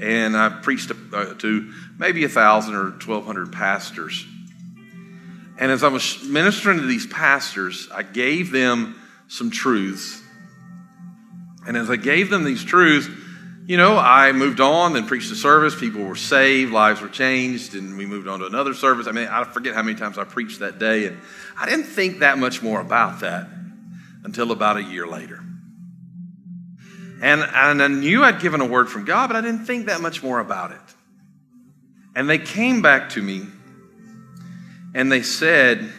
and I preached to, uh, to maybe a thousand or twelve hundred pastors. And as I was ministering to these pastors, I gave them some truths. And as I gave them these truths, you know, I moved on, then preached a service. People were saved, lives were changed, and we moved on to another service. I mean, I forget how many times I preached that day, and I didn't think that much more about that until about a year later. And, and I knew I'd given a word from God, but I didn't think that much more about it. And they came back to me and they said,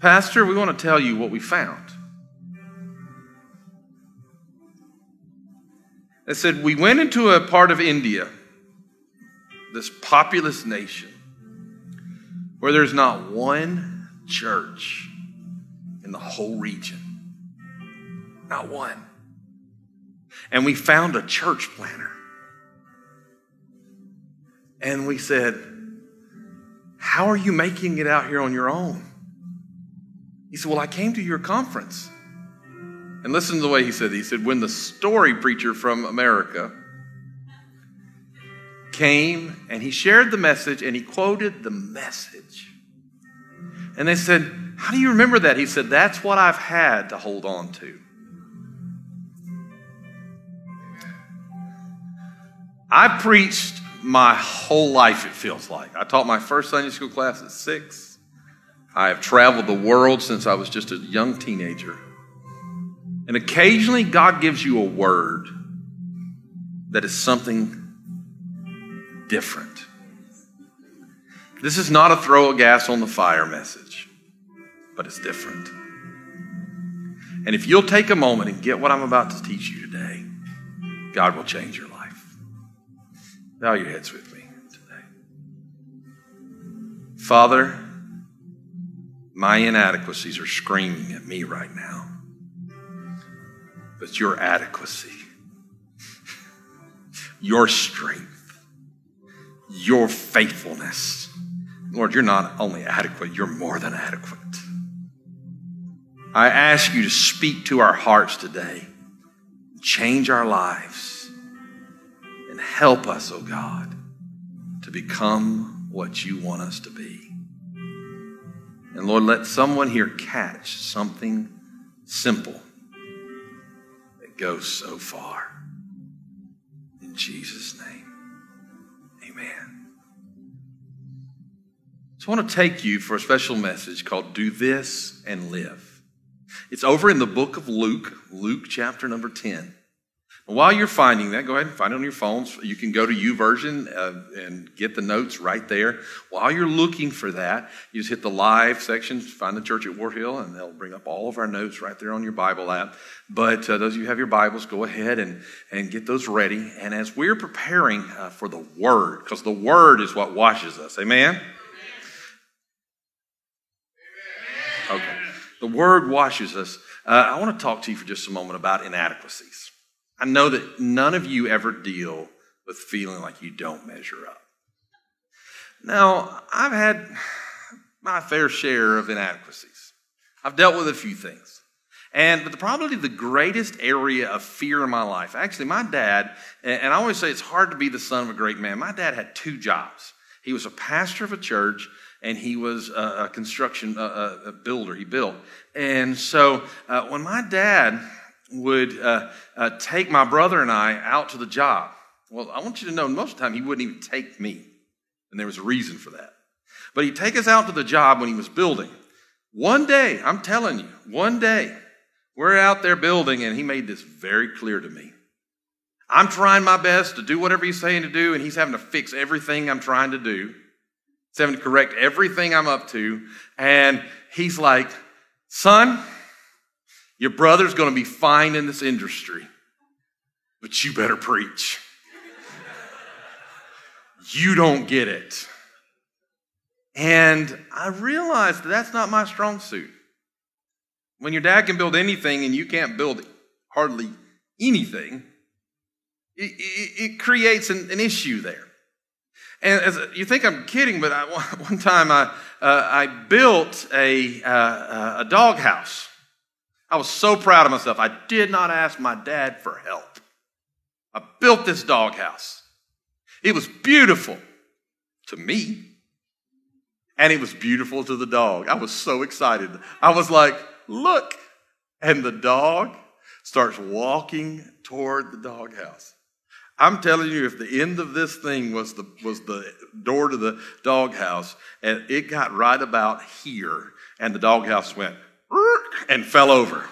Pastor, we want to tell you what we found. They said, We went into a part of India, this populous nation, where there's not one church in the whole region. Not one and we found a church planter. And we said, How are you making it out here on your own? He said, Well, I came to your conference. And listen to the way he said, He said, When the story preacher from America came and he shared the message and he quoted the message. And they said, How do you remember that? He said, That's what I've had to hold on to. I preached my whole life, it feels like. I taught my first Sunday school class at six. I have traveled the world since I was just a young teenager. And occasionally, God gives you a word that is something different. This is not a throw a gas on the fire message, but it's different. And if you'll take a moment and get what I'm about to teach you today, God will change your life. Bow your heads with me today. Father, my inadequacies are screaming at me right now. But your adequacy, your strength, your faithfulness, Lord, you're not only adequate, you're more than adequate. I ask you to speak to our hearts today, change our lives and help us, oh God, to become what you want us to be. And Lord, let someone here catch something simple that goes so far. In Jesus' name, amen. So I want to take you for a special message called Do This and Live. It's over in the book of Luke, Luke chapter number 10. While you're finding that, go ahead and find it on your phones. You can go to YouVersion uh, and get the notes right there. While you're looking for that, you just hit the live section, find the church at War Hill, and they'll bring up all of our notes right there on your Bible app. But uh, those of you who have your Bibles, go ahead and, and get those ready. And as we're preparing uh, for the Word, because the Word is what washes us, amen? Okay. The Word washes us. Uh, I want to talk to you for just a moment about inadequacies. I know that none of you ever deal with feeling like you don't measure up. Now, I've had my fair share of inadequacies. I've dealt with a few things. And but the, probably the greatest area of fear in my life, actually, my dad, and I always say it's hard to be the son of a great man. My dad had two jobs. He was a pastor of a church, and he was a, construction a builder. He built. And so uh, when my dad would uh, uh, take my brother and I out to the job. Well, I want you to know, most of the time, he wouldn't even take me. And there was a reason for that. But he'd take us out to the job when he was building. One day, I'm telling you, one day, we're out there building, and he made this very clear to me. I'm trying my best to do whatever he's saying to do, and he's having to fix everything I'm trying to do. He's having to correct everything I'm up to. And he's like, son, your brother's going to be fine in this industry, but you better preach. you don't get it. And I realized that that's not my strong suit. When your dad can build anything and you can't build hardly anything, it, it, it creates an, an, issue there. And as, you think I'm kidding, but I, one time I, uh, I built a, uh, a dog house. I was so proud of myself. I did not ask my dad for help. I built this dog house. It was beautiful to me, and it was beautiful to the dog. I was so excited. I was like, look. And the dog starts walking toward the doghouse. I'm telling you, if the end of this thing was the, was the door to the doghouse, and it got right about here, and the doghouse went and fell over.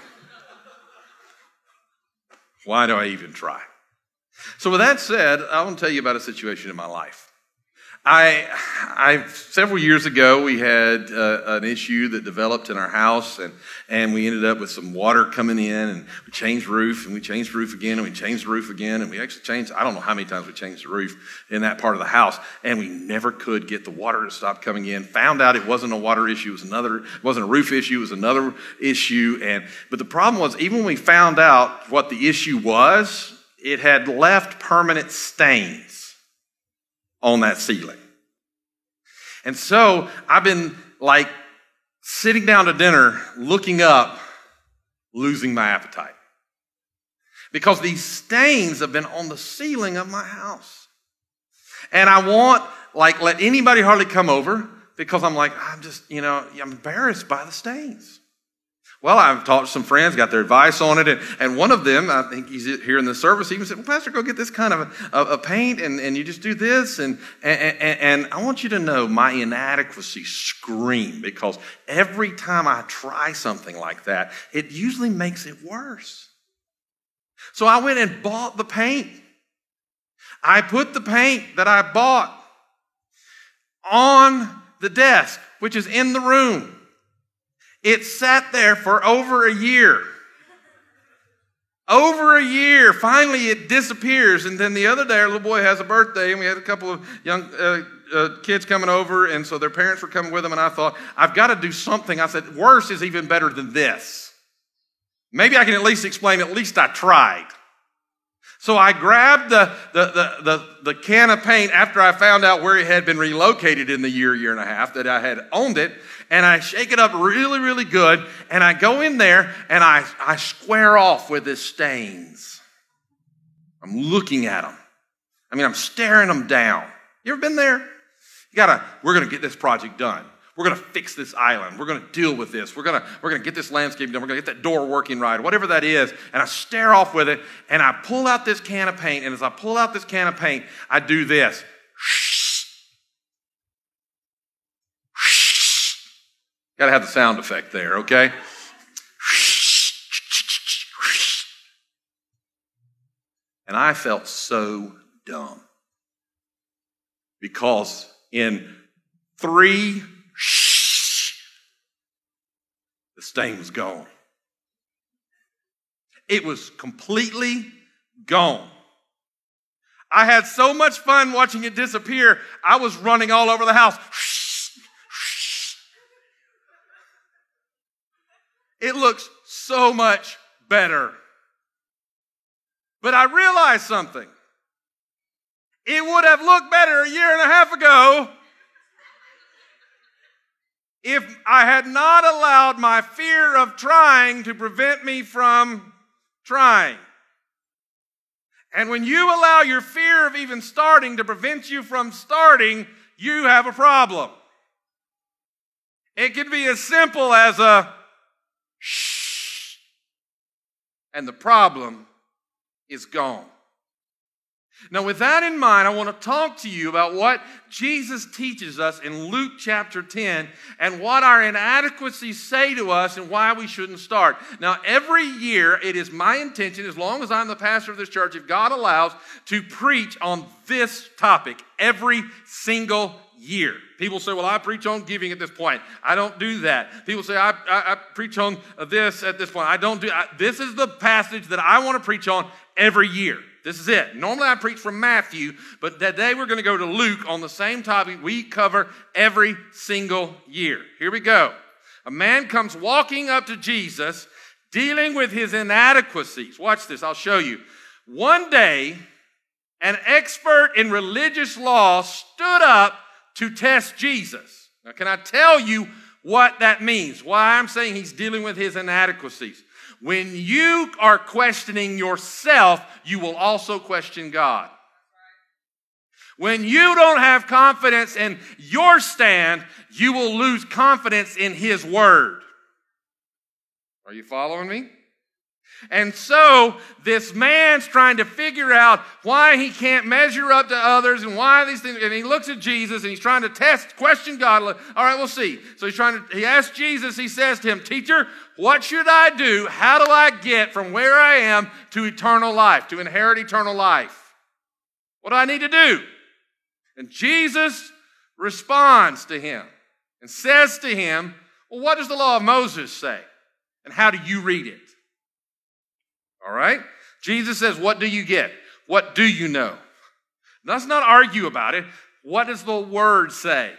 Why do I even try? So, with that said, I want to tell you about a situation in my life. I, I, several years ago, we had uh, an issue that developed in our house, and, and we ended up with some water coming in, and we changed roof, and we changed roof again, and we changed roof again, and we actually changed, I don't know how many times we changed the roof in that part of the house, and we never could get the water to stop coming in. Found out it wasn't a water issue, it was another, it wasn't a roof issue, it was another issue, and, but the problem was, even when we found out what the issue was, it had left permanent stains on that ceiling. And so I've been like sitting down to dinner, looking up, losing my appetite. Because these stains have been on the ceiling of my house. And I want, like, let anybody hardly come over because I'm like, I'm just, you know, I'm embarrassed by the stains. Well, I've talked to some friends, got their advice on it, and, and one of them, I think he's here in the service, He even said, Well, Pastor, go get this kind of a, a paint, and, and you just do this. And, and, and I want you to know my inadequacy scream because every time I try something like that, it usually makes it worse. So I went and bought the paint. I put the paint that I bought on the desk, which is in the room. It sat there for over a year. Over a year. Finally, it disappears. And then the other day, our little boy has a birthday, and we had a couple of young uh, uh, kids coming over, and so their parents were coming with them. And I thought, I've got to do something. I said, worse is even better than this. Maybe I can at least explain, at least I tried. So I grabbed the, the, the, the, the can of paint after I found out where it had been relocated in the year, year and a half that I had owned it, and I shake it up really, really good, and I go in there and I, I square off with the stains. I'm looking at them. I mean, I'm staring them down. You ever been there? You gotta, we're gonna get this project done. We're going to fix this island. We're going to deal with this. We're going to, we're going to get this landscape done. We're going to get that door working right, whatever that is. And I stare off with it and I pull out this can of paint. And as I pull out this can of paint, I do this. Got to have the sound effect there, okay? And I felt so dumb because in three the stain was gone. It was completely gone. I had so much fun watching it disappear, I was running all over the house. It looks so much better. But I realized something. It would have looked better a year and a half ago if I had not allowed my fear of trying to prevent me from trying. And when you allow your fear of even starting to prevent you from starting, you have a problem. It can be as simple as a shh, and the problem is gone. Now, with that in mind, I want to talk to you about what Jesus teaches us in Luke chapter 10 and what our inadequacies say to us and why we shouldn't start. Now, every year, it is my intention, as long as I'm the pastor of this church, if God allows, to preach on this topic every single year. People say, Well, I preach on giving at this point. I don't do that. People say, I, I, I preach on this at this point. I don't do This is the passage that I want to preach on every year This is it. Normally I preach from Matthew, but today we're going to go to Luke on the same topic we cover every single year. Here we go. A man comes walking up to Jesus, dealing with his inadequacies. Watch this, I'll show you. One day, an expert in religious law stood up to test Jesus. Now, can I tell you what that means? Why I'm saying he's dealing with his inadequacies. When you are questioning yourself, you will also question God. When you don't have confidence in your stand, you will lose confidence in His Word. Are you following me? And so this man's trying to figure out why he can't measure up to others and why these things. And he looks at Jesus and he's trying to test, question God. All right, we'll see. So he's trying to, he asks Jesus, he says to him, Teacher, what should I do? How do I get from where I am to eternal life, to inherit eternal life? What do I need to do? And Jesus responds to him and says to him, Well, what does the law of Moses say? And how do you read it? All right? Jesus says, What do you get? What do you know? Let's not argue about it. What does the word say?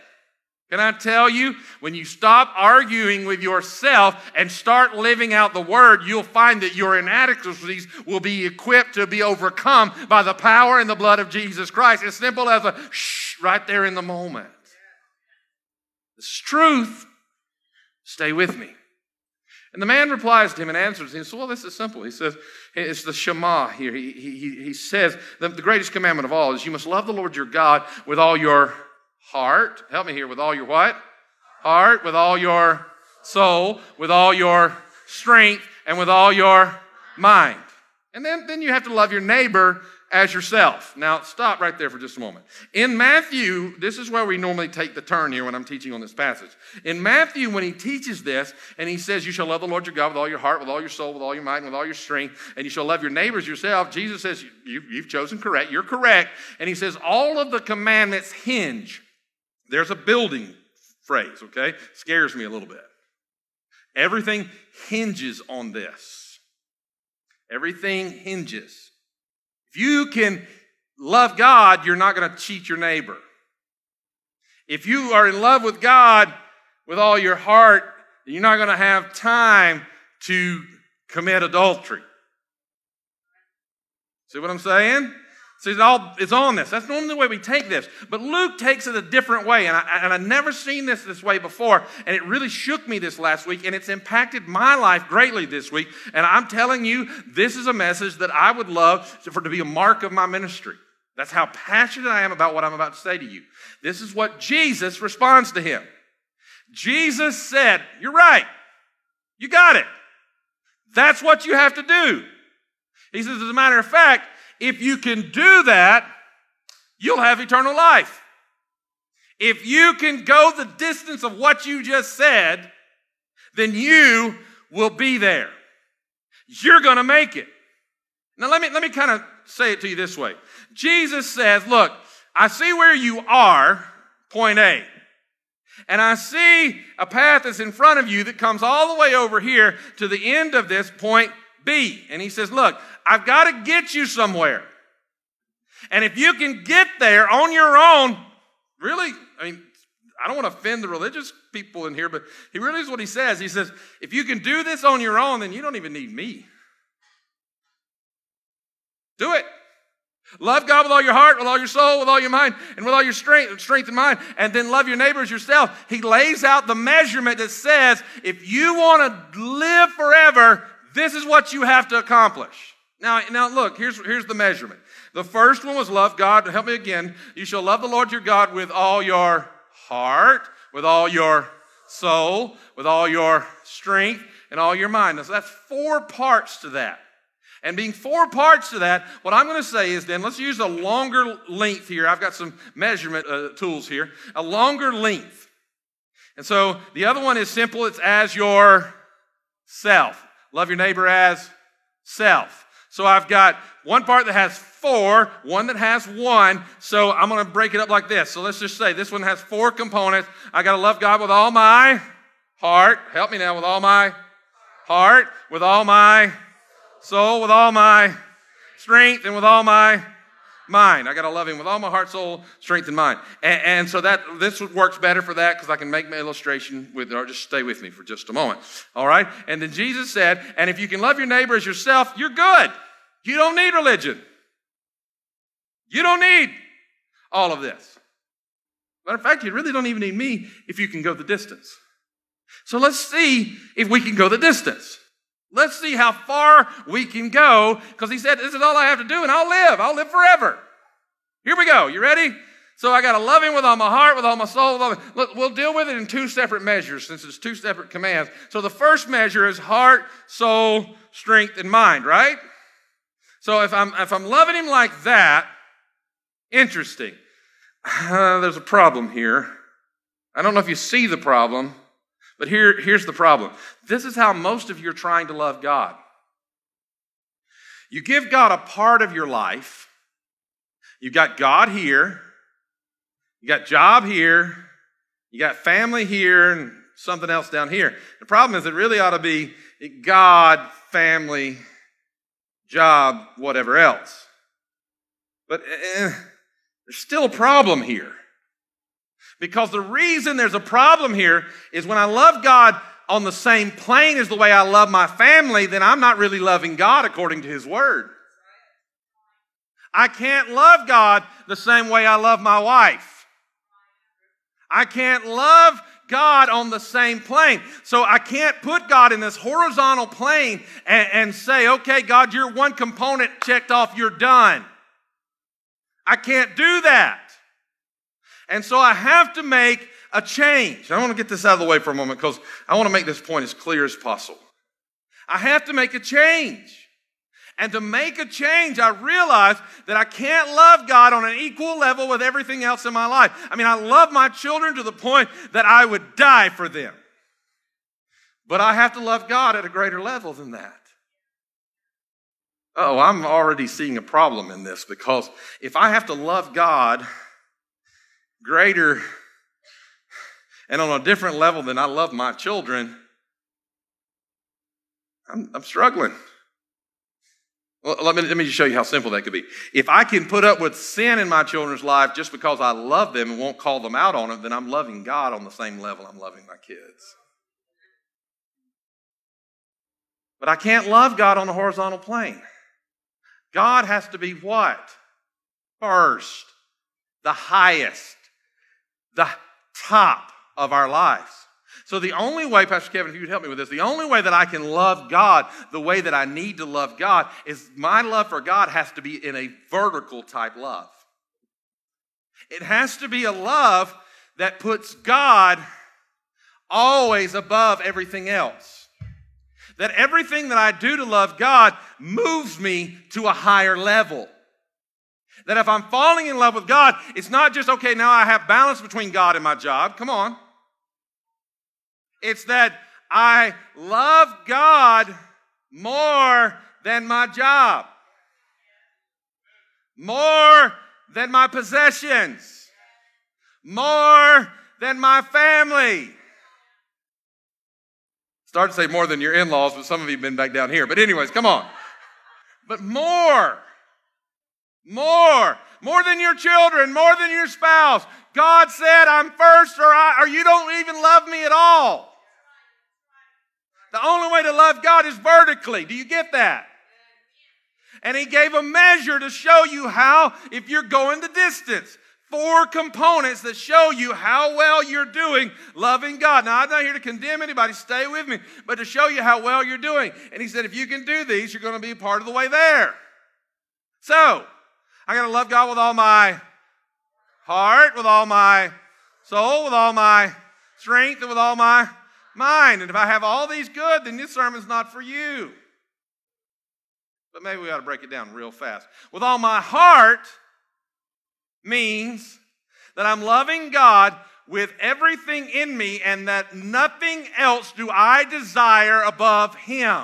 Can I tell you, when you stop arguing with yourself and start living out the word, you'll find that your inadequacies will be equipped to be overcome by the power and the blood of Jesus Christ. As simple as a shh right there in the moment. This truth. Stay with me. And the man replies to him and answers him. He says, Well, this is simple. He says, It's the Shema here. He, he, he says, the, the greatest commandment of all is you must love the Lord your God with all your heart. Help me here. With all your what? Heart. With all your soul. With all your strength. And with all your mind. And then, then you have to love your neighbor as yourself. Now, stop right there for just a moment. In Matthew, this is where we normally take the turn here when I'm teaching on this passage. In Matthew, when he teaches this, and he says, You shall love the Lord your God with all your heart, with all your soul, with all your mind, and with all your strength, and you shall love your neighbors yourself, Jesus says, you, You've chosen correct. You're correct. And he says, All of the commandments hinge. There's a building phrase, okay? Scares me a little bit. Everything hinges on this. Everything hinges. If you can love God, you're not going to cheat your neighbor. If you are in love with God with all your heart, you're not going to have time to commit adultery. See what I'm saying? So it's all it's on this. That's normally the way we take this. But Luke takes it a different way, and, I, and I've never seen this this way before. And it really shook me this last week, and it's impacted my life greatly this week. And I'm telling you, this is a message that I would love for to be a mark of my ministry. That's how passionate I am about what I'm about to say to you. This is what Jesus responds to him. Jesus said, You're right. You got it. That's what you have to do. He says, as a matter of fact, if you can do that, you'll have eternal life. If you can go the distance of what you just said, then you will be there. You're going to make it. Now let me let me kind of say it to you this way. Jesus says, "Look, I see where you are, point A. And I see a path that's in front of you that comes all the way over here to the end of this point B. And he says, Look, I've got to get you somewhere. And if you can get there on your own, really, I mean, I don't want to offend the religious people in here, but he really is what he says. He says, if you can do this on your own, then you don't even need me. Do it. Love God with all your heart, with all your soul, with all your mind, and with all your strength, and strength and mind, and then love your neighbors yourself. He lays out the measurement that says if you want to live forever, this is what you have to accomplish. Now, now look, here's, here's the measurement. The first one was love God. Help me again. You shall love the Lord your God with all your heart, with all your soul, with all your strength, and all your mind. Now, so that's four parts to that. And being four parts to that, what I'm going to say is then let's use a longer length here. I've got some measurement uh, tools here. A longer length. And so the other one is simple. It's as your self. Love your neighbor as self. So I've got one part that has four, one that has one. So I'm going to break it up like this. So let's just say this one has four components. I got to love God with all my heart. Help me now with all my heart, with all my soul, with all my strength, and with all my mind. I got to love him with all my heart, soul, strength, and mind. And, and so that this works better for that because I can make my illustration with, or just stay with me for just a moment. All right. And then Jesus said, and if you can love your neighbor as yourself, you're good. You don't need religion. You don't need all of this. Matter of fact, you really don't even need me if you can go the distance. So let's see if we can go the distance. Let's see how far we can go because he said, This is all I have to do and I'll live. I'll live forever. Here we go. You ready? So I got to love him with all my heart, with all my soul. All my, look, we'll deal with it in two separate measures since it's two separate commands. So the first measure is heart, soul, strength, and mind, right? So if I'm, if I'm loving him like that, interesting. Uh, there's a problem here. I don't know if you see the problem, but here, here's the problem. This is how most of you are trying to love God. You give God a part of your life. You've got God here. You got job here. You got family here and something else down here. The problem is it really ought to be God, family, job, whatever else. But eh, there's still a problem here. Because the reason there's a problem here is when I love God on the same plane as the way I love my family, then I'm not really loving God according to His Word. I can't love God the same way I love my wife. I can't love God on the same plane. So I can't put God in this horizontal plane and, and, say, okay, God, you're one component checked off, you're done. I can't do that. And so I have to make a change. I want to get this out of the way for a moment because I want to make this point as clear as possible. I have to make a change. And to make a change, I realize that I can't love God on an equal level with everything else in my life. I mean, I love my children to the point that I would die for them. But I have to love God at a greater level than that. Oh, I'm already seeing a problem in this because if I have to love God greater and on a different level than I love my children, I'm, I'm struggling. Well, let me, let me just show you how simple that could be. If I can put up with sin in my children's life just because I love them and won't call them out on it, then I'm loving God on the same level I'm loving my kids. But I can't love God on a horizontal plane. God has to be what? First, the highest the top of our lives. So the only way, Pastor Kevin, if you would help me with this, the only way that I can love God the way that I need to love God is my love for God has to be in a vertical type love. It has to be a love that puts God always above everything else. That everything that I do to love God moves me to a higher level. That if I'm falling in love with God, it's not just, okay, now I have balance between God and my job. Come on. It's that I love God more than my job, more than my possessions, more than my family. Start to say more than your in laws, but some of you have been back down here. But, anyways, come on. But more. More. More than your children, more than your spouse. God said, I'm first, or, I, or you don't even love me at all. The only way to love God is vertically. Do you get that? And He gave a measure to show you how, if you're going the distance. Four components that show you how well you're doing loving God. Now, I'm not here to condemn anybody, stay with me, but to show you how well you're doing. And He said, if you can do these, you're going to be part of the way there. So, I got to love God with all my heart, with all my soul, with all my strength, and with all my mind. And if I have all these good, then this sermon's not for you. But maybe we ought to break it down real fast. With all my heart means that I'm loving God with everything in me and that nothing else do I desire above Him.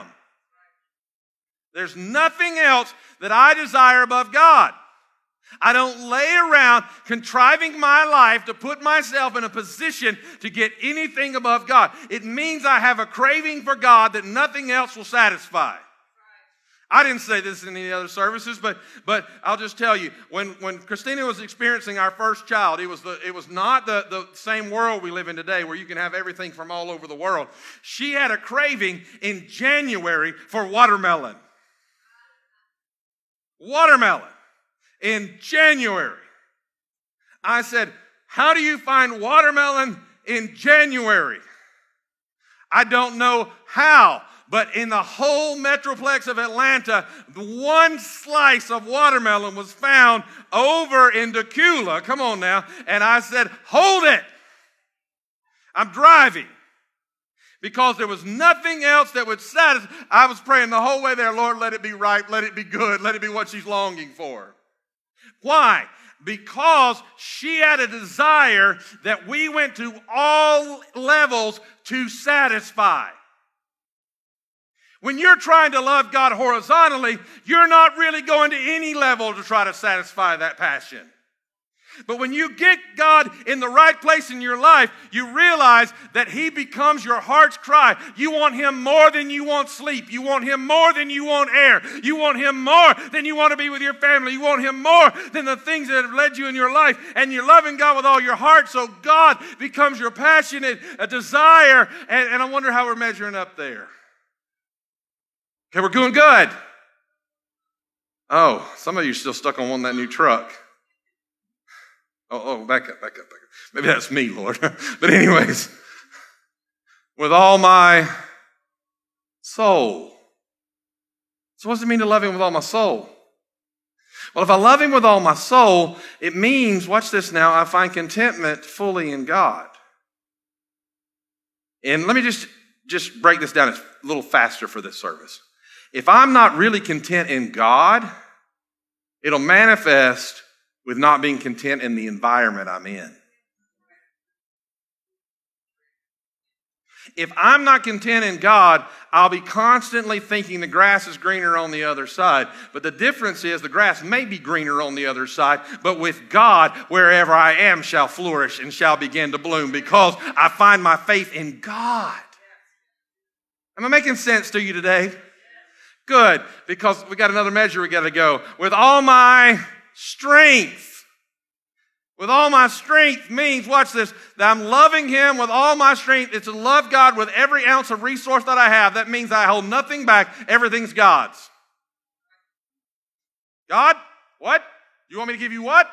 There's nothing else that I desire above God. I don't lay around contriving my life to put myself in a position to get anything above God. It means I have a craving for God that nothing else will satisfy. I didn't say this in any other services, but but I'll just tell you when when Christina was experiencing our first child, it was the it was not the the same world we live in today where you can have everything from all over the world. She had a craving in January for watermelon. Watermelon in January. I said, "How do you find watermelon in January?" I don't know how. But in the whole metroplex of Atlanta, one slice of watermelon was found over in Dacula. Come on now. And I said, Hold it. I'm driving. Because there was nothing else that would satisfy. I was praying the whole way there, Lord, let it be right, let it be good, let it be what she's longing for. Why? Because she had a desire that we went to all levels to satisfy. When you're trying to love God horizontally, you're not really going to any level to try to satisfy that passion. But when you get God in the right place in your life, you realize that He becomes your heart's cry. You want Him more than you want sleep. You want Him more than you want air. You want Him more than you want to be with your family. You want Him more than the things that have led you in your life. And you're loving God with all your heart, so God becomes your passionate desire. And, and I wonder how we're measuring up there. Okay, we're doing good. Oh, some of you are still stuck on one that new truck. Oh, oh, back up, back up, back up. Maybe that's me, Lord. but, anyways, with all my soul. So, what does it mean to love Him with all my soul? Well, if I love Him with all my soul, it means, watch this now, I find contentment fully in God. And let me just, just break this down a little faster for this service. If I'm not really content in God, it'll manifest with not being content in the environment I'm in. If I'm not content in God, I'll be constantly thinking the grass is greener on the other side. But the difference is the grass may be greener on the other side, but with God, wherever I am shall flourish and shall begin to bloom because I find my faith in God. Am I making sense to you today? Good, because we got another measure we got to go. With all my strength. With all my strength means, watch this, that I'm loving Him with all my strength. It's to love God with every ounce of resource that I have. That means I hold nothing back. Everything's God's. God, what? You want me to give you what?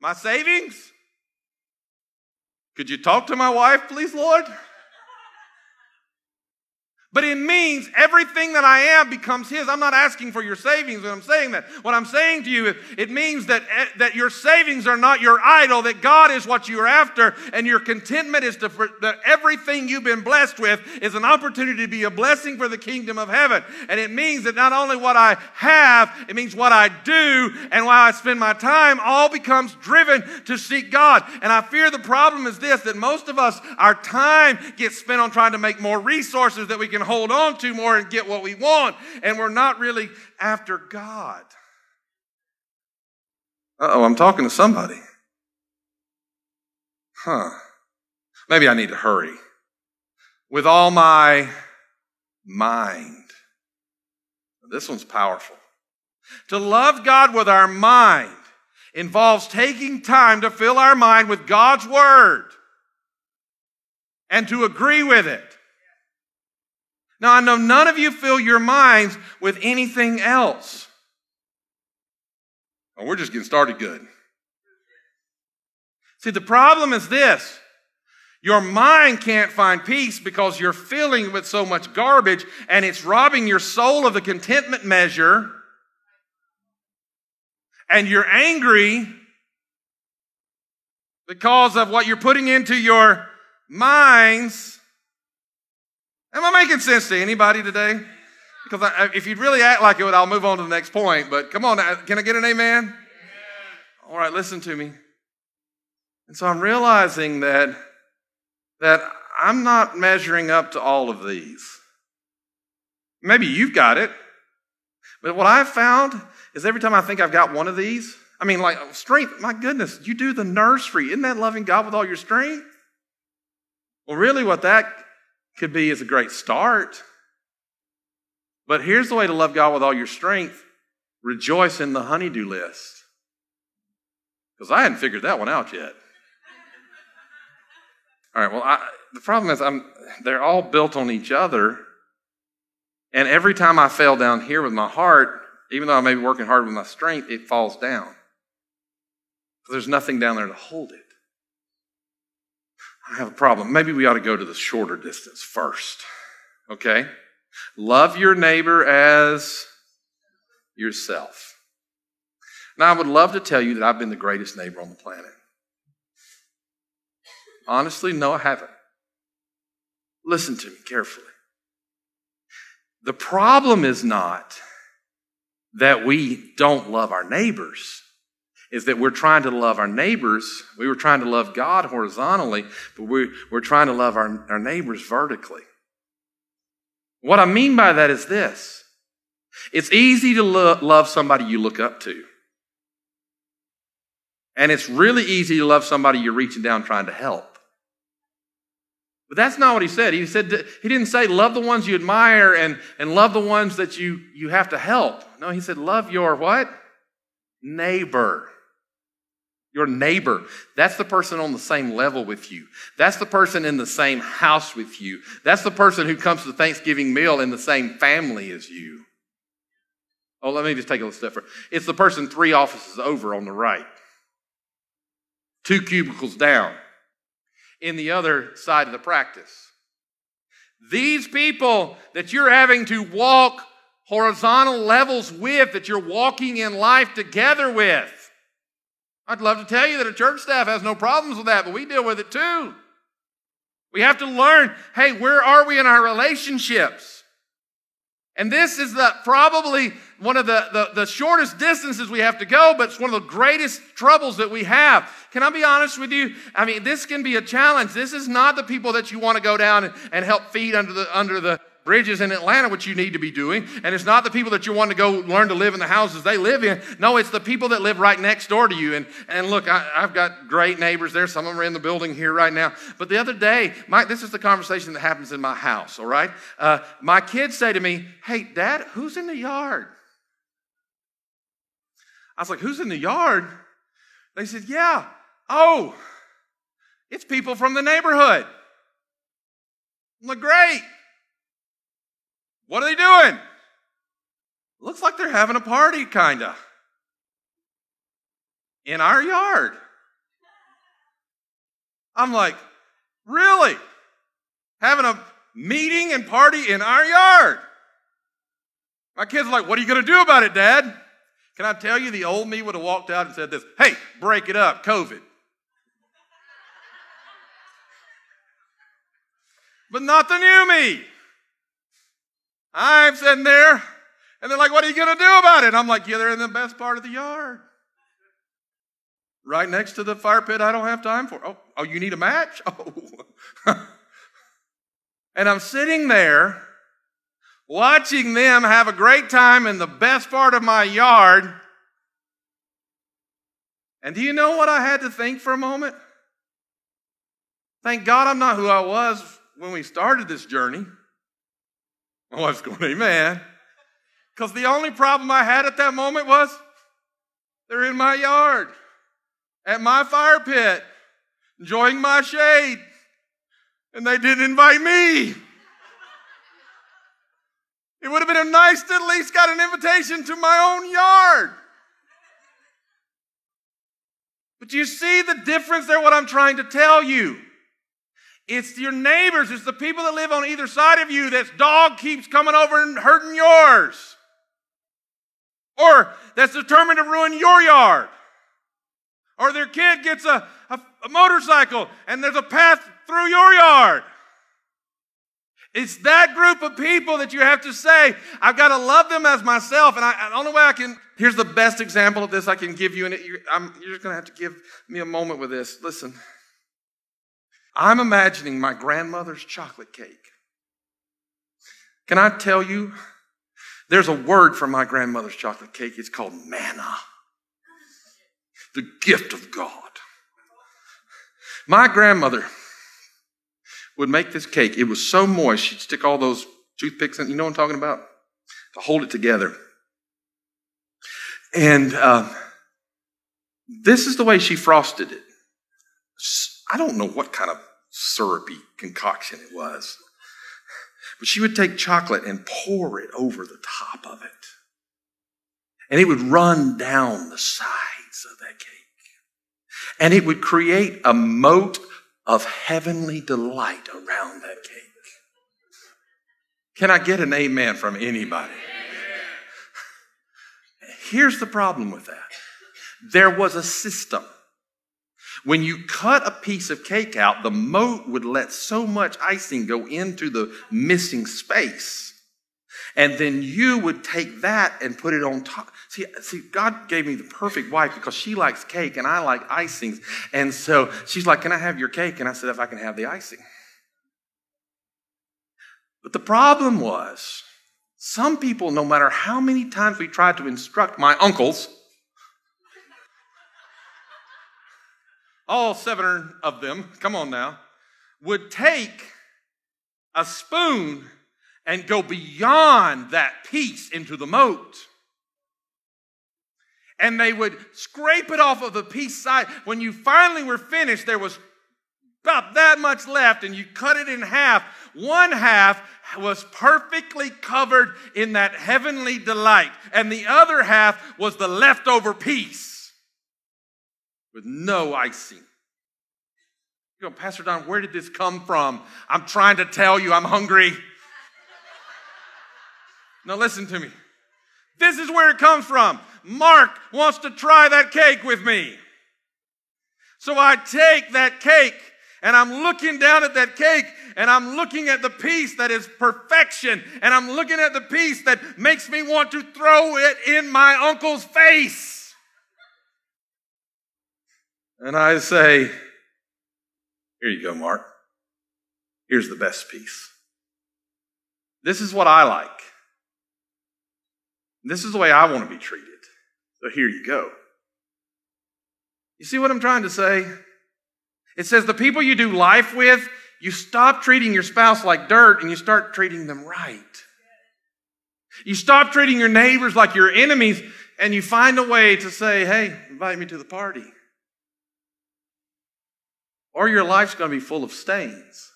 My savings? Could you talk to my wife, please, Lord? But it means everything that I am becomes His. I'm not asking for your savings when I'm saying that. What I'm saying to you is it means that, eh, that your savings are not your idol, that God is what you're after, and your contentment is to, that everything you've been blessed with is an opportunity to be a blessing for the kingdom of heaven. And it means that not only what I have, it means what I do and why I spend my time all becomes driven to seek God. And I fear the problem is this that most of us, our time gets spent on trying to make more resources that we can hold on to more and get what we want, and we're not really after God. oh, I'm talking to somebody. Huh. Maybe I need to hurry. With all my mind. This one's powerful. To love God with our mind involves taking time to fill our mind with God's Word and to agree with it. Now, I know none of you fill your minds with anything else. Oh, we're just getting started good. See, the problem is this your mind can't find peace because you're filling with so much garbage and it's robbing your soul of the contentment measure. And you're angry because of what you're putting into your minds. Am I making sense to anybody today? Because I, if you'd really act like it, I'll move on to the next point. But come on, uh, can I get an amen? amen? All right, listen to me. And so I'm realizing that that I'm not measuring up to all of these. Maybe you've got it. But what I've found is every time I think I've got one of these, I mean, like strength, my goodness, you do the nursery. Isn't that loving God with all your strength? Well, really, what that could be is a great start. But here's the way to love God with all your strength rejoice in the honeydew list. Because I hadn't figured that one out yet. All right, well, I, the problem is I'm, they're all built on each other. And every time I fail down here with my heart, even though I may be working hard with my strength, it falls down. There's nothing down there to hold it. I have a problem. Maybe we ought to go to the shorter distance first. Okay? Love your neighbor as yourself. Now, I would love to tell you that I've been the greatest neighbor on the planet. Honestly, no, I haven't. Listen to me carefully. The problem is not that we don't love our neighbors, is that we're trying to love our neighbors. We were trying to love God horizontally, but we, we're trying to love our, our neighbors vertically. What I mean by that is this it's easy to lo- love somebody you look up to. And it's really easy to love somebody you're reaching down trying to help. But that's not what he said. He said he didn't say love the ones you admire and, and love the ones that you, you have to help. No, he said love your what? Neighbor. Your neighbor. That's the person on the same level with you. That's the person in the same house with you. That's the person who comes to Thanksgiving meal in the same family as you. Oh, let me just take a little step further. It's the person three offices over on the right, two cubicles down in the other side of the practice. These people that you're having to walk horizontal levels with, that you're walking in life together with. I'd love to tell you that a church staff has no problems with that, but we deal with it too. We have to learn hey, where are we in our relationships? And this is the, probably one of the, the, the, shortest distances we have to go, but it's one of the greatest troubles that we have. Can I be honest with you? I mean, this can be a challenge. This is not the people that you want to go down and, and help feed under the, under the, bridges in Atlanta, which you need to be doing. And it's not the people that you want to go learn to live in the houses they live in. No, it's the people that live right next door to you. And, and look, I, have got great neighbors there. Some of them are in the building here right now. But the other day, my, this is the conversation that happens in my house, all right? Uh, my kids say to me, Hey, Dad, who's in the yard? I was like, Who's in the yard? They said, Yeah. Oh, it's people from the neighborhood. I'm like, Great. What are they doing? Looks like they're having a party, kinda. In our yard. I'm like, really? Having a meeting and party in our yard? My kids are like, what are you to do about it, Dad? Can I tell you, the old me would have walked out and said this Hey, break it up, COVID. but not the new me. I'm sitting there, and they're like, What are you going to do about it? I'm like, Yeah, they're in the best part of the yard. Right next to the fire pit I don't have time for. Oh, oh you need a match? Oh. and I'm sitting there watching them have a great time in the best part of my yard. And do you know what I had to think for a moment? Thank God I'm not who I was when we started this journey. My wife's going, Amen. Because the only problem I had at that moment was they're in my yard, at my fire pit, enjoying my shade, and they didn't invite me. It would have been nice to at least got an invitation to my own yard. But you see the difference there, what I'm trying to tell you. It's your neighbors, it's the people that live on either side of you that dog keeps coming over and hurting yours. Or that's determined to ruin your yard. Or their kid gets a, a, a motorcycle and there's a path through your yard. It's that group of people that you have to say, I've got to love them as myself. And I, the only way I can, here's the best example of this I can give you, and you're, you're just going to have to give me a moment with this. Listen. I'm imagining my grandmother's chocolate cake. Can I tell you? There's a word for my grandmother's chocolate cake. It's called manna, the gift of God. My grandmother would make this cake. It was so moist, she'd stick all those toothpicks in. You know what I'm talking about? to hold it together. And uh, this is the way she frosted it. I don't know what kind of syrupy concoction it was, but she would take chocolate and pour it over the top of it. And it would run down the sides of that cake. And it would create a moat of heavenly delight around that cake. Can I get an amen from anybody? Here's the problem with that there was a system. When you cut a piece of cake out, the moat would let so much icing go into the missing space. And then you would take that and put it on top. See, see, God gave me the perfect wife because she likes cake and I like icings. And so she's like, Can I have your cake? And I said, If I can have the icing. But the problem was, some people, no matter how many times we tried to instruct my uncles, all seven of them, come on now, would take a spoon and go beyond that piece into the moat. And they would scrape it off of the piece side. When you finally were finished, there was about that much left, and you cut it in half. One half was perfectly covered in that heavenly delight, and the other half was the leftover piece with no icing. You go, Pastor Don, where did this come from? I'm trying to tell you, I'm hungry. now, listen to me. This is where it comes from. Mark wants to try that cake with me. So I take that cake and I'm looking down at that cake and I'm looking at the piece that is perfection and I'm looking at the piece that makes me want to throw it in my uncle's face. And I say, Here you go, Mark. Here's the best piece. This is what I like. This is the way I want to be treated. So here you go. You see what I'm trying to say? It says the people you do life with, you stop treating your spouse like dirt and you start treating them right. You stop treating your neighbors like your enemies and you find a way to say, hey, invite me to the party. Or your life's going to be full of stains.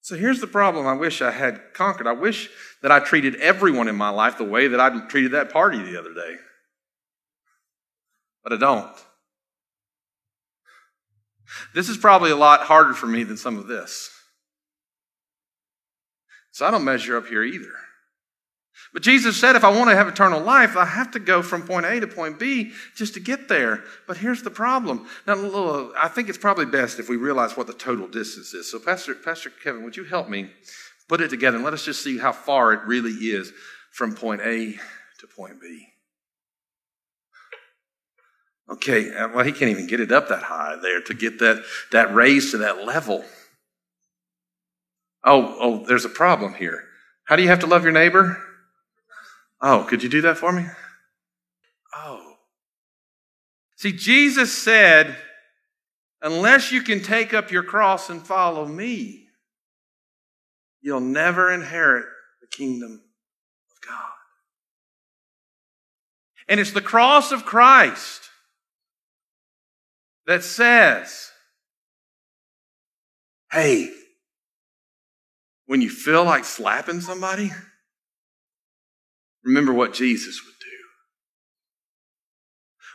So here's the problem I wish I had conquered. I wish that I treated everyone in my life the way that I treated that party the other day. But I don't. This is probably a lot harder for me than some of this. So I don't measure up here either. But Jesus said if I want to have eternal life, I have to go from point A to point B just to get there. But here's the problem. Now, I think it's probably best if we realize what the total distance is. So, Pastor, Pastor Kevin, would you help me put it together and let us just see how far it really is from point A to point B? Okay, uh, well, he can't even get it up that high there to get that, that raised to that level. Oh, oh, there's a problem here. How do you have to love your neighbor? Oh, could you do that for me? Oh. See, Jesus said, unless you can take up your cross and follow me, you'll never inherit the kingdom of God. And it's the cross of Christ that says, hey, when you feel like slapping somebody, remember what Jesus would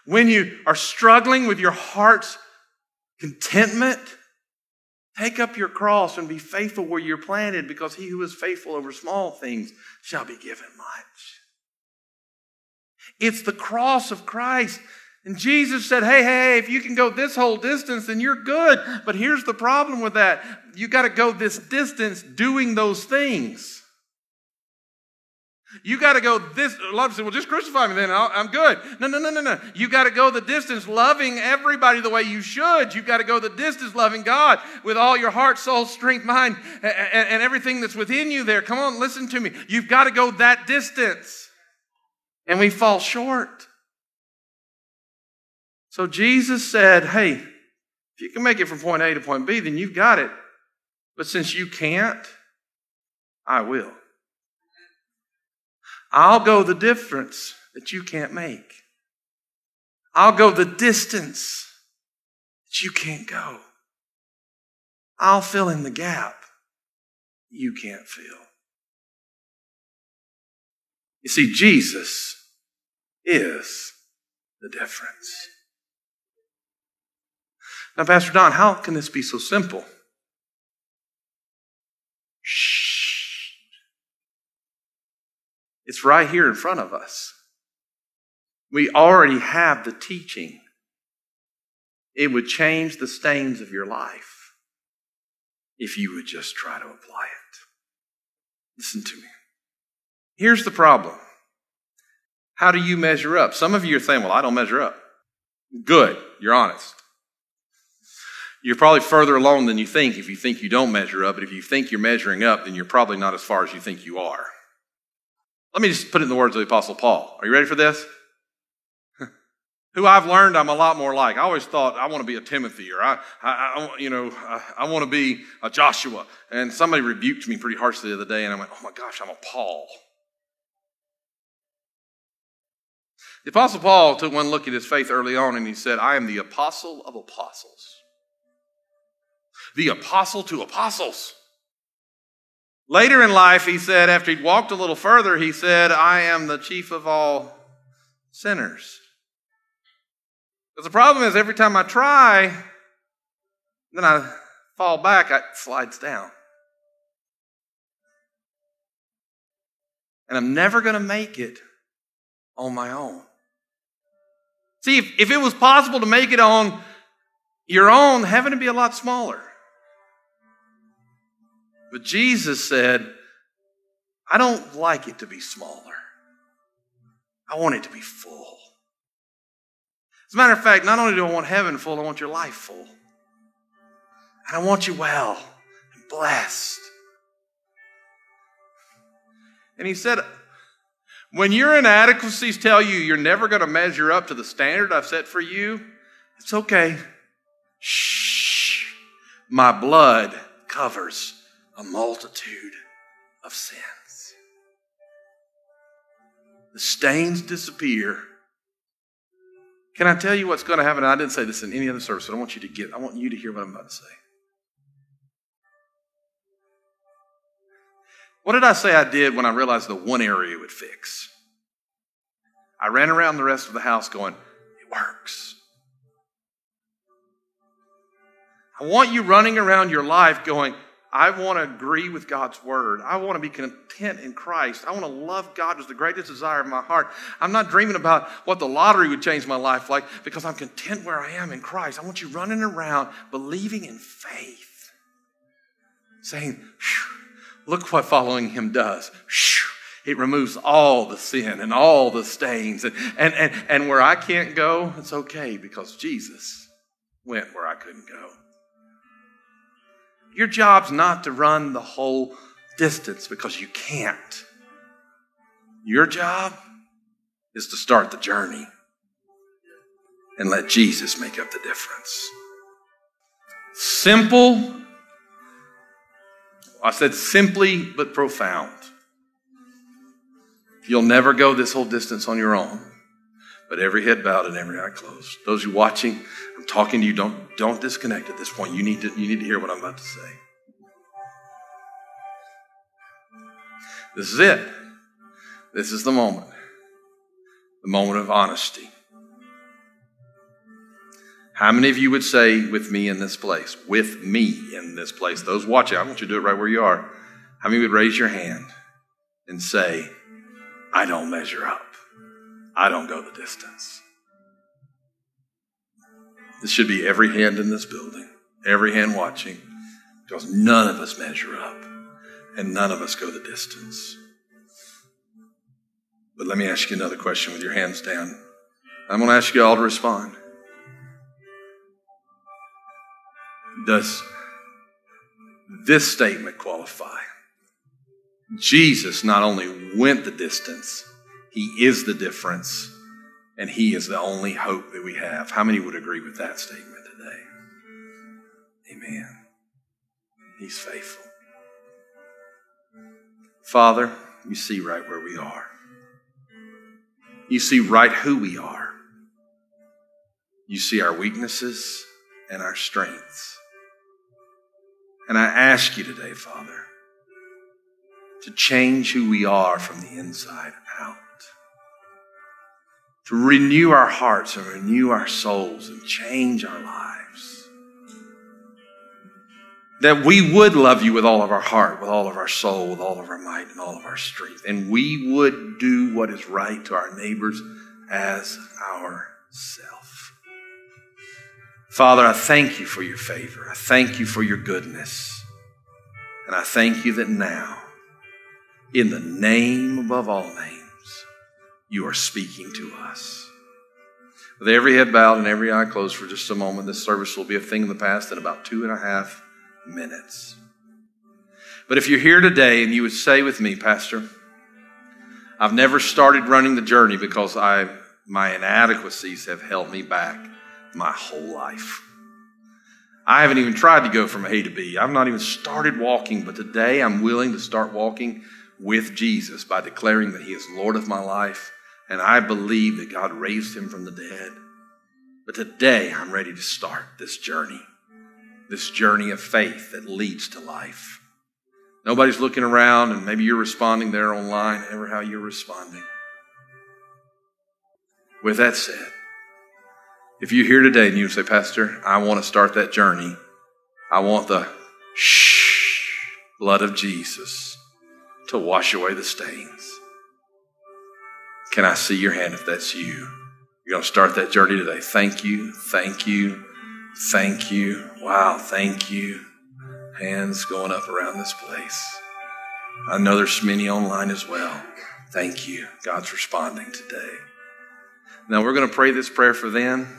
do. When you are struggling with your heart's contentment, take up your cross and be faithful where you're planted because he who is faithful over small things shall be given much. It's the cross of Christ and Jesus said, Hey, hey, hey, if you can go this whole distance, then you're good. But here's the problem with that you got to go this distance doing those things. You got to go this. A lot of people say, well, just crucify me then. I'm good. No, no, no, no, no. You got to go the distance loving everybody the way you should. You got to go the distance loving God with all your heart, soul, strength, mind, and, and everything that's within you there. Come on, listen to me. You've got to go that distance. And we fall short. So Jesus said, Hey, if you can make it from point A to point B, then you've got it. But since you can't, I will. I'll go the difference that you can't make. I'll go the distance that you can't go. I'll fill in the gap you can't fill. You see, Jesus is the difference. Now, Pastor Don, how can this be so simple? Shh. It's right here in front of us. We already have the teaching. It would change the stains of your life if you would just try to apply it. Listen to me. Here's the problem. How do you measure up? Some of you are saying, well, I don't measure up. Good. You're honest. You're probably further along than you think if you think you don't measure up, but if you think you're measuring up, then you're probably not as far as you think you are. Let me just put it in the words of the Apostle Paul. Are you ready for this? Who I've learned I'm a lot more like. I always thought I want to be a Timothy or I, I, I you know, I, I want to be a Joshua. And somebody rebuked me pretty harshly the other day, and I went, oh my gosh, I'm a Paul. The Apostle Paul took one look at his faith early on and he said, I am the apostle of apostles the apostle to apostles. Later in life, he said, after he'd walked a little further, he said, I am the chief of all sinners. Because the problem is, every time I try, then I fall back, it slides down. And I'm never going to make it on my own. See, if, if it was possible to make it on your own, heaven would be a lot smaller. But Jesus said, I don't like it to be smaller. I want it to be full. As a matter of fact, not only do I want heaven full, I want your life full. And I want you well and blessed. And he said, when your inadequacies tell you you're never going to measure up to the standard I've set for you, it's okay. Shh. My blood covers a multitude of sins. The stains disappear. Can I tell you what's going to happen? I didn't say this in any other service, but I want you to get, I want you to hear what I'm about to say. What did I say I did when I realized the one area would fix? I ran around the rest of the house going, it works. I want you running around your life going, I want to agree with God's word. I want to be content in Christ. I want to love God as the greatest desire of my heart. I'm not dreaming about what the lottery would change my life like because I'm content where I am in Christ. I want you running around believing in faith, saying, Look what following Him does. It removes all the sin and all the stains. And, and, and, and where I can't go, it's okay because Jesus went where I couldn't go. Your job's not to run the whole distance because you can't. Your job is to start the journey and let Jesus make up the difference. Simple. I said simply but profound. You'll never go this whole distance on your own, but every head bowed and every eye closed. Those who are watching, I'm talking to you. Don't, don't disconnect at this point. You need, to, you need to hear what I'm about to say. This is it. This is the moment. The moment of honesty. How many of you would say with me in this place? With me in this place. Those watching, I want you to do it right where you are. How many would raise your hand and say, I don't measure up? I don't go the distance. This should be every hand in this building, every hand watching, because none of us measure up and none of us go the distance. But let me ask you another question with your hands down. I'm going to ask you all to respond. Does this statement qualify? Jesus not only went the distance, he is the difference and He is the only hope that we have. How many would agree with that statement today? Amen. He's faithful. Father, you see right where we are. You see right who we are. You see our weaknesses and our strengths. And I ask you today, Father, to change who we are from the inside out, to renew our hearts and renew our souls and change our lives. That we would love you with all of our heart, with all of our soul, with all of our might, and all of our strength. And we would do what is right to our neighbors as ourself. Father, I thank you for your favor. I thank you for your goodness. And I thank you that now, in the name above all names, you are speaking to us. With every head bowed and every eye closed for just a moment, this service will be a thing of the past in about two and a half minutes. But if you're here today and you would say with me, Pastor, I've never started running the journey because I, my inadequacies have held me back my whole life. I haven't even tried to go from A to B. I've not even started walking, but today I'm willing to start walking with Jesus by declaring that He is Lord of my life, and I believe that God raised Him from the dead. But today I'm ready to start this journey, this journey of faith that leads to life. Nobody's looking around, and maybe you're responding there online, ever how you're responding. With that said, if you're here today and you say, Pastor, I want to start that journey, I want the shh blood of Jesus to wash away the stains. Can I see your hand if that's you? You're going to start that journey today. Thank you, thank you, thank you. Wow, thank you. Hands going up around this place. I know there's many online as well. Thank you. God's responding today. Now we're going to pray this prayer for them.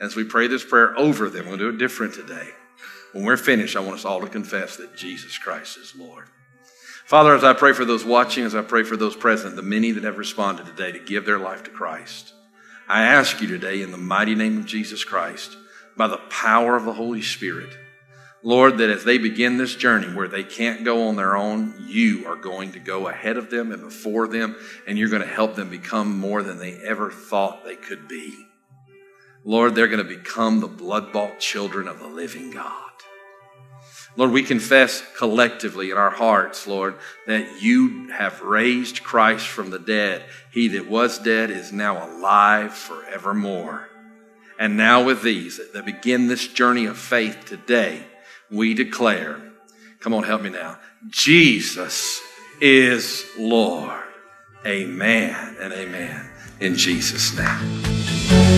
As we pray this prayer over them, we'll do it different today. When we're finished, I want us all to confess that Jesus Christ is Lord. Father, as I pray for those watching, as I pray for those present, the many that have responded today to give their life to Christ, I ask you today in the mighty name of Jesus Christ, by the power of the Holy Spirit, Lord, that as they begin this journey where they can't go on their own, you are going to go ahead of them and before them, and you're going to help them become more than they ever thought they could be. Lord, they're going to become the blood bought children of the living God. Lord, we confess collectively in our hearts, Lord, that you have raised Christ from the dead. He that was dead is now alive forevermore. And now, with these that begin this journey of faith today, we declare, come on, help me now. Jesus is Lord. Amen and amen. In Jesus' name.